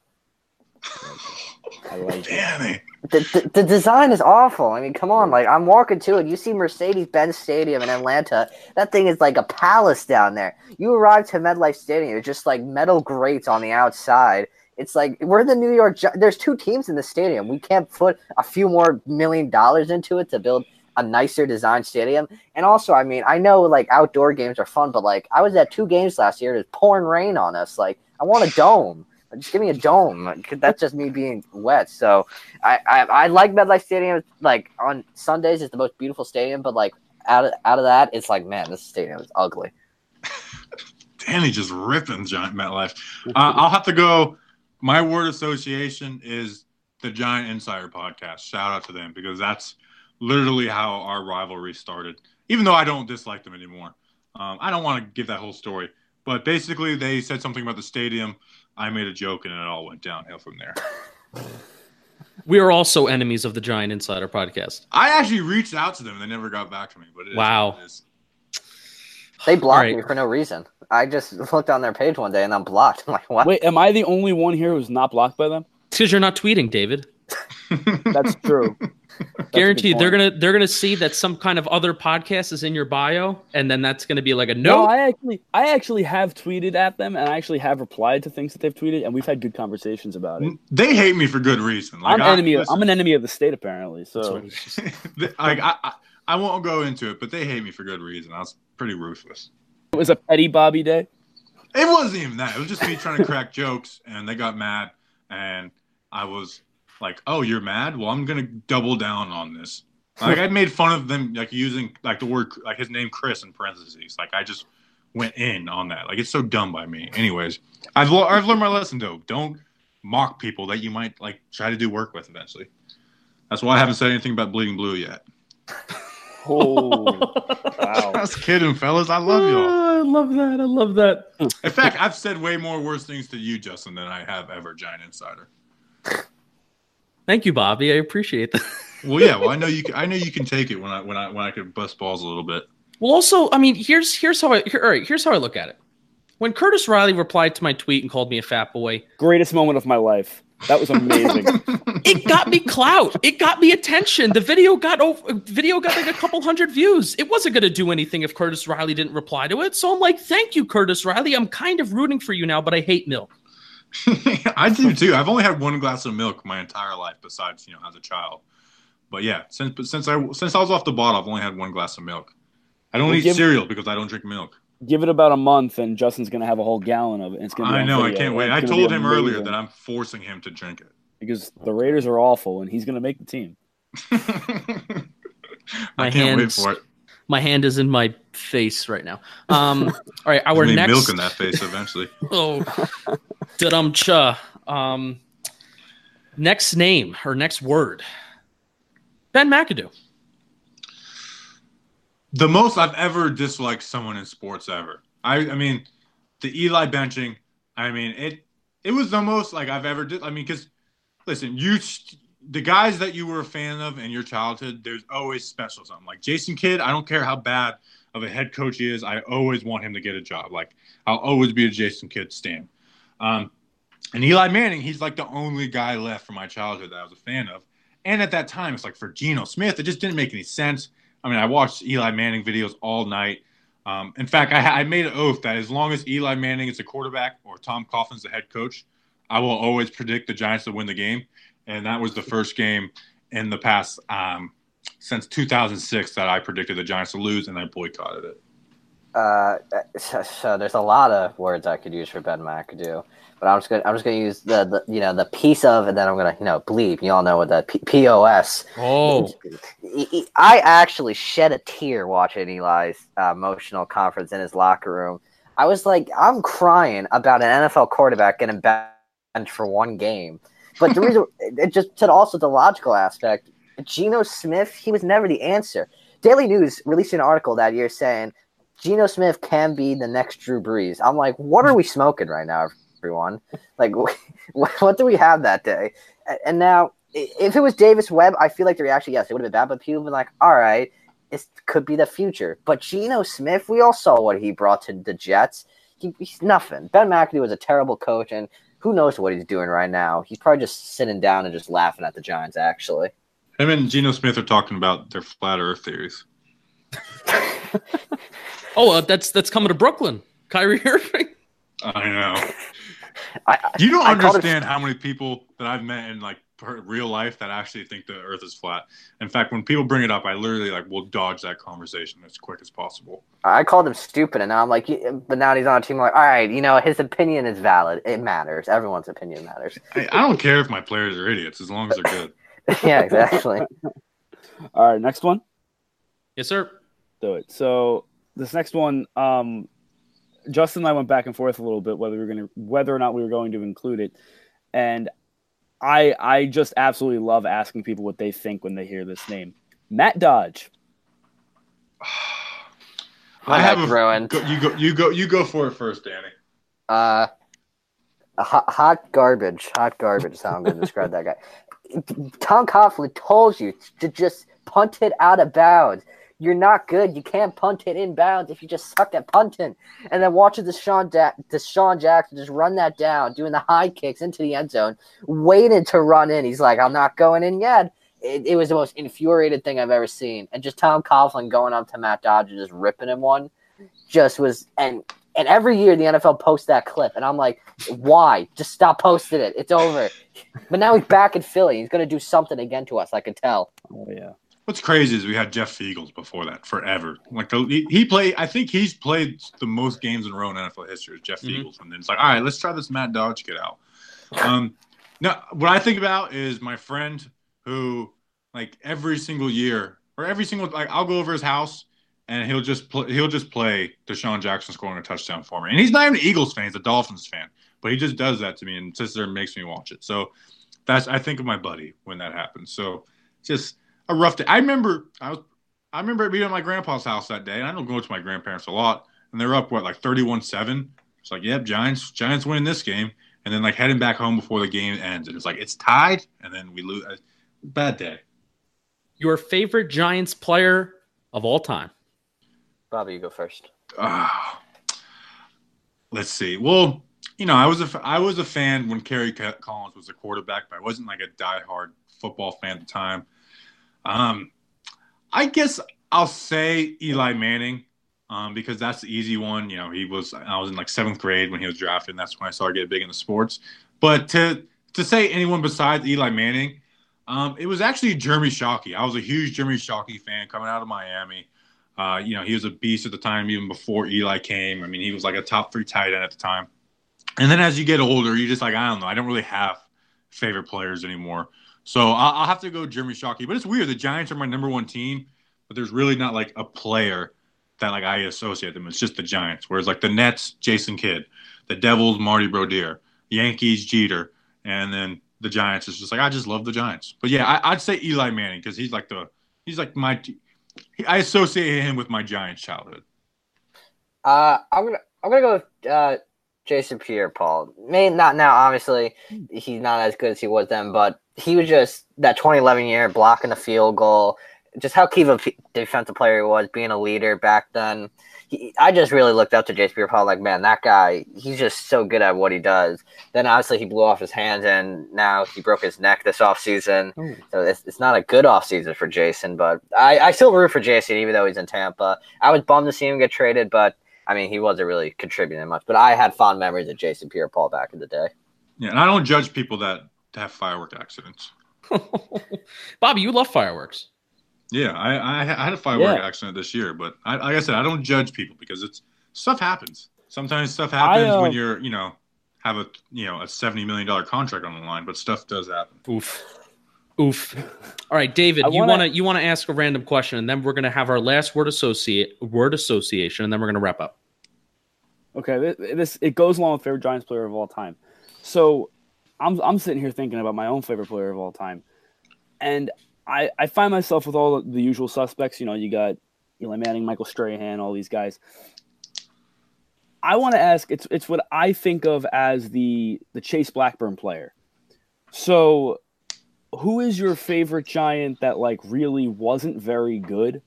I like it. Danny. The, the, the design is awful. I mean, come on. Like, I'm walking to it. You see Mercedes Benz Stadium in Atlanta. That thing is like a palace down there. You arrive to MetLife Stadium, it's just like metal grates on the outside. It's like we're the New York. There's two teams in the stadium. We can't put a few more million dollars into it to build a nicer design stadium. And also, I mean, I know like outdoor games are fun, but like I was at two games last year. It was pouring rain on us. Like I want a dome. Just give me a dome. That's just me being wet. So I, I, I like MetLife Stadium. Like on Sundays, it's the most beautiful stadium. But like out of out of that, it's like man, this stadium is ugly. Danny just ripping Giant MetLife. Uh, I'll have to go. My word association is the Giant Insider podcast. Shout out to them because that's literally how our rivalry started. Even though I don't dislike them anymore, um, I don't want to give that whole story. But basically, they said something about the stadium. I made a joke, and it all went downhill from there. We are also enemies of the Giant Insider podcast. I actually reached out to them, and they never got back to me. But it is Wow. what. They blocked Alright. me for no reason. I just looked on their page one day and I'm blocked. I'm like, what? Wait, am I the only one here who's not blocked by them? It's because you're not tweeting, David. That's true. That's Guaranteed, they're gonna they're gonna see that some kind of other podcast is in your bio, and then that's gonna be like a No, no. I actually, I actually have tweeted at them, and I actually have replied to things that they've tweeted, and we've had good conversations about it. they hate me for good reason. Like, I'm I- enemy. Of, listen, I'm an enemy of the state, apparently. So like I, I, I won't go into it, but they hate me for good reason. I was pretty ruthless. it was a petty Bobby day. It wasn't even that. It was just me trying to crack jokes, and they got mad, and I was like, "Oh, you're mad? Well, I'm gonna double down on this." Like I made fun of them, like using like the word like his name Chris in parentheses. Like I just went in on that. Like it's so dumb by me. Anyways, I've lo- I've learned my lesson though. Don't mock people that you might like try to do work with eventually. That's why I haven't said anything about bleeding blue yet. Oh, wow. Just kidding, fellas. I love y'all. Oh, I love that. I love that. In fact, I've said way more worse things to you, Justin, than I have ever Giant Insider. Thank you, Bobby. I appreciate that. Well, yeah. Well, I know you. Can, I know you can take it when I when I when I could bust balls a little bit. Well, also, I mean, here's here's how I here, all right. Here's how I look at it. When Curtis Riley replied to my tweet and called me a fat boy, Greatest moment of my life. That was amazing. it got me clout. It got me attention. The video got over. Video got like a couple hundred views. It wasn't going to do anything if Curtis Riley didn't reply to it. So I'm like, thank you, Curtis Riley. I'm kind of rooting for you now, but I hate milk. I do too. I've only had one glass of milk my entire life, besides you know as a child. But yeah, since but since I since I was off the bottle, I've only had one glass of milk. I don't Well, eat give- cereal because I don't drink milk. Give it about a month, and Justin's gonna have a whole gallon of it. And it's gonna. Be I on know. I can't wait. I told be him earlier that I'm forcing him to drink it. because the Raiders are awful, and he's gonna make the team. My I can't wait for it. My hand is in my face right now. Um, all right, our There's gonna be next milk in that face eventually. Oh, Um, next name or next word. Ben McAdoo. the most I've ever disliked someone in sports ever. I I mean, the Eli benching. I mean it. It was the most like I've ever did. I mean, because listen, you the guys that you were a fan of in your childhood, there's always special something. Like Jason Kidd, I don't care how bad of a head coach he is. I always want him to get a job. Like I'll always be a Jason Kidd stan. Um, and Eli Manning, he's like the only guy left from my childhood that I was a fan of. And at that time, it's like for Geno Smith, it just didn't make any sense. I mean, I watched Eli Manning videos all night. Um, in fact, I, I made an oath that as long as Eli Manning is the quarterback or Tom Coughlin's the head coach, I will always predict the Giants to win the game. And that was the first game in the past um, since 2006 that I predicted the Giants to lose, and I boycotted it. Uh, so, so there's a lot of words I could use for Ben McAdoo, but I'm just gonna I'm just gonna use the, the you know the piece of, and then I'm gonna you know bleep. You all know what that P- POS. Oh, I actually shed a tear watching Eli's uh, emotional conference in his locker room. I was like, I'm crying about an NFL quarterback getting benched for one game. But the reason, it just to also the logical aspect, Geno Smith, he was never the answer. Daily News released an article that year saying Geno Smith can be the next Drew Brees. I'm like, what are we smoking right now, everyone? Like, what do we have that day? And now, if it was Davis Webb, I feel like the reaction, yes, it would have been bad, but people have been like, all right, it could be the future. But Geno Smith, we all saw what he brought to the Jets. He, he's nothing. Ben McAdoo was a terrible coach, and who knows what he's doing right now. He's probably just sitting down and just laughing at the Giants, actually. Him and Geno Smith are talking about their flat Earth theories. oh, uh, that's that's coming to Brooklyn. Kyrie Irving. I know. I, you don't I understand how many people that I've met in like real life that actually think the Earth is flat. In fact, when people bring it up, I literally like will dodge that conversation as quick as possible. I called him stupid, and now I'm like, but now he's on a team. I'm like, all right, you know, his opinion is valid. It matters. Everyone's opinion matters. I, I don't care if my players are idiots as long as they're good. yeah, exactly. all right, next one. Yes, sir. Do it. So this next one, um, Justin and I went back and forth a little bit whether we were going to whether or not we were going to include it, and I I just absolutely love asking people what they think when they hear this name. Matt Dodge. I have a, ruined. Go, you go you go you go for it first, Danny. Uh hot, hot garbage. Hot garbage is how I'm gonna describe that guy. Tom Coughlin told you to just punt it out of bounds. You're not good. You can't punt it in bounds if you just suck at punting. And then watching DeSean, da- DeSean Jackson just run that down, doing the high kicks into the end zone, waited to run in. He's like, I'm not going in yet. It, it was the most infuriated thing I've ever seen. And just Tom Coughlin going up to Matt Dodge and just ripping him one just was and and every year the NFL posts that clip, and I'm like, why? Just stop posting it. It's over. but now he's back in Philly. He's gonna do something again to us. I can tell. Oh yeah. What's crazy is we had Jeff Feagles before that forever. Like he, he played, I think he's played the most games in a row in NFL history. Is Jeff mm-hmm. Feagles, and then it's like, all right, let's try this Matt Dodge kid out. Um, now what I think about is my friend who, like every single year or every single like I'll go over his house and he'll just play, he'll just play DeSean Jackson scoring a touchdown for me, and he's not even an Eagles fan; he's a Dolphins fan, but he just does that to me and sits there and makes me watch it. So that's I think of my buddy when that happens. So just a rough day. I remember I was I remember being at my grandpa's house that day, and I don't go to my grandparents a lot, and they're up what like thirty-one-seven. It's like, yep, Giants Giants winning this game, and then like heading back home before the game ends, and it's like it's tied, and then we lose. Bad day. Your favorite Giants player of all time? Bobby, you go first. Uh, let's see. Well, you know, I was a I was a fan when Kerry Collins was the quarterback, but I wasn't like a diehard football fan at the time. Um, I guess I'll say Eli Manning um, because that's the easy one. You know, he was I was in like seventh grade when he was drafted, and that's when I started getting big into sports. But to to say anyone besides Eli Manning, um, it was actually Jeremy Shockey. I was a huge Jeremy Shockey fan coming out of Miami. Uh, you know, he was a beast at the time, even before Eli came. I mean, he was like a top three tight end at the time. And then as you get older, you just like, I don't know, I don't really have favorite players anymore. So I'll, have to go Jeremy Shockey. But it's weird. The Giants are my number one team, but there's really not like a player that like I associate them. It's just the Giants. Whereas like the Nets, Jason Kidd, the Devils, Marty Brodeur, Yankees, Jeter, and then the Giants is just like I just love the Giants. But yeah, I, would say Eli Manning because he's like the he's like my I associate him with my Giants childhood. Uh, I'm gonna I'm gonna go with uh, Jason Pierre-Paul. May not now, obviously, he's not as good as he was then, but he was just that 2011 year blocking the field goal. Just how key of a defensive player he was, being a leader back then. He, I just really looked up to Jason Pierre-Paul. Like, man, that guy, he's just so good at what he does. Then obviously he blew off his hands, and now he broke his neck this offseason. Ooh. So it's, it's not a good offseason for Jason, but I, I still root for Jason, even though he's in Tampa. I was bummed to see him get traded, but I mean, he wasn't really contributing much. But I had fond memories of Jason Pierre-Paul back in the day. Yeah, and I don't judge people that have firework accidents. Bobby, you love fireworks. Yeah, I, I had a firework yeah. accident this year, but I, like I said, I don't judge people because it's stuff happens. Sometimes stuff happens I, uh, when you're, you know, have a you know a seventy million dollar contract on the line, but stuff does happen. Oof. Oof. All right, David, wanna, you want to you want to ask a random question, and then we're going to have our last word associate word association, and then we're going to wrap up. Okay, this it goes along with favorite Giants player of all time. So, I'm I'm sitting here thinking about my own favorite player of all time, and I I find myself with all the usual suspects. You know, you got Eli Manning, Michael Strahan, all these guys. I want to ask. It's it's what I think of as the the Chase Blackburn player. So, who is your favorite Giant that like really wasn't very good,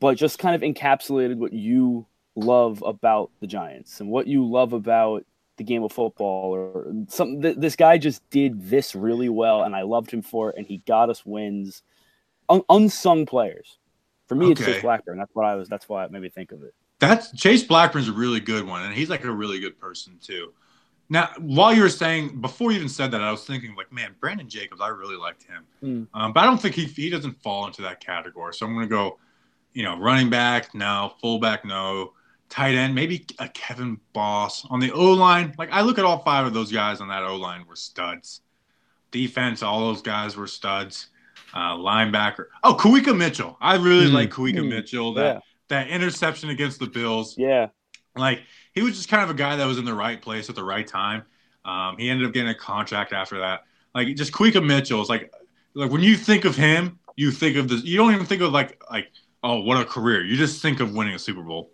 but just kind of encapsulated what you love about the Giants and what you love about the game of football or something? Th- this guy just did this really well, and I loved him for it, and he got us wins. Un- unsung players. For me, it's Okay. Chase Blackburn. That's what I was. That's why it made me think of it. That's Chase Blackburn's a really good one, and he's like a really good person too. Now, while you were saying before you even said that, I was thinking like, man, Brandon Jacobs, I really liked him, Mm. um, but I don't think he he doesn't fall into that category. So I'm gonna go, you know, running back, no, fullback, no, tight end, maybe a Kevin Boss on the O line. Like I look at all five of those guys on that O line were studs. Defense, all those guys were studs. Uh, linebacker, oh, Kawika Mitchell, I really Mm. like Kawika Mm. Mitchell. That that interception against the Bills. Yeah. Like he was just kind of a guy that was in the right place at the right time. Um, he ended up getting a contract after that. Like just Mitchell is like like when you think of him, you think of this. You don't even think of like like oh what a career. You just think of winning a Super Bowl.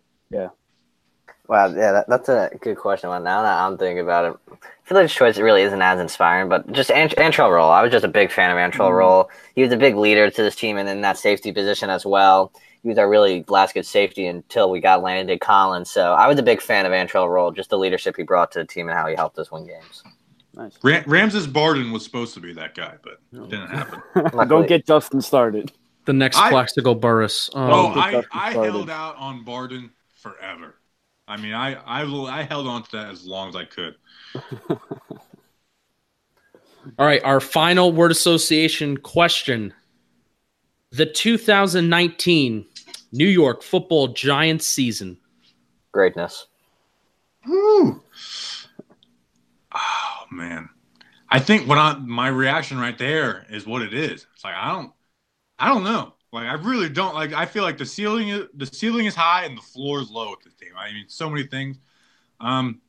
Wow, yeah, that, that's a good question. Well, now that I'm thinking about it, I feel like his choice really isn't as inspiring. But just Ant- Antrel Rolle, I was just a big fan of Antrel mm-hmm. Rolle. He was a big leader to this team, and in that safety position as well. He was our really last good safety until we got Landon Collins. So I was a big fan of Antrel Rolle, just the leadership he brought to the team and how he helped us win games. Nice. Ram- Ramses Barden was supposed to be that guy, but it didn't happen. Luckily- Don't get Justin started. The next I- Plaxico Burress. Um, oh, Oh, I, I held out on Barden forever. I mean, I I I held on to that as long as I could. All right, our final word association question. The 2019 New York Football Giants season. greatness. Whew. Oh man, I think what I my reaction right there is what it is. It's like I don't, I don't know. Like I really don't like. I feel like the ceiling is the ceiling is high and the floor is low at this team. I mean, so many things. Um,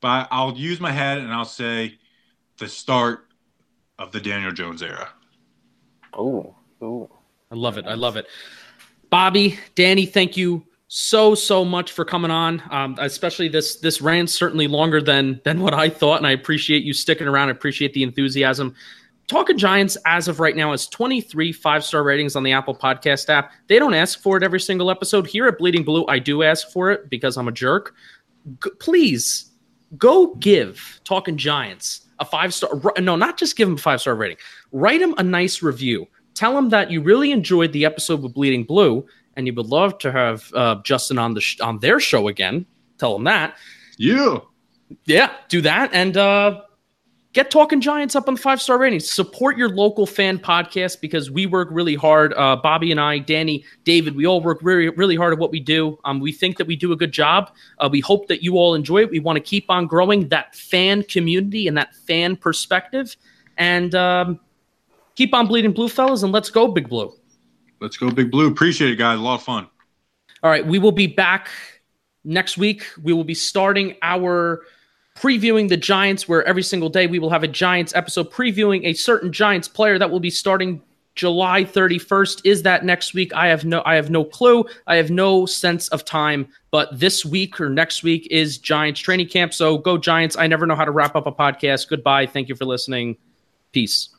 but I'll use my head and I'll say the start of the Daniel Jones era. Oh, oh, I love it. I love it. Bobby, Danny, thank you so so much for coming on. Um, especially this this ran certainly longer than than what I thought, and I appreciate you sticking around. I appreciate the enthusiasm. Talkin Giants as of right now is 23 five star ratings on the Apple Podcast app. They don't ask for it every single episode. Here at Bleeding Blue, I do ask for it because I'm a jerk. G- please go give Talkin Giants a five star. No, not just give them a five star rating. Write them a nice review. Tell them that you really enjoyed the episode with Bleeding Blue, and you would love to have uh, Justin on the sh- on their show again. Tell them that. Yeah. Yeah, do that and uh, get Talkin Giants up on the five star ratings. Support your local fan podcast because we work really hard. Uh, Bobby and I, Danny, David, we all work really, really hard at what we do. Um, we think that we do a good job. Uh, we hope that you all enjoy it. We want to keep on growing that fan community and that fan perspective. And um, keep on bleeding blue, fellas, and let's go, Big Blue. Let's go, Big Blue. Appreciate it, guys. A lot of fun. All right, we will be back next week. We will be starting our previewing the Giants, where every single day we will have a Giants episode previewing a certain Giants player that will be starting July 31st. Is that next week? I have no I have no clue. I have no sense of time, but this week or next week is Giants training camp. So go Giants. I never know how to wrap up a podcast. Goodbye. Thank you for listening. Peace.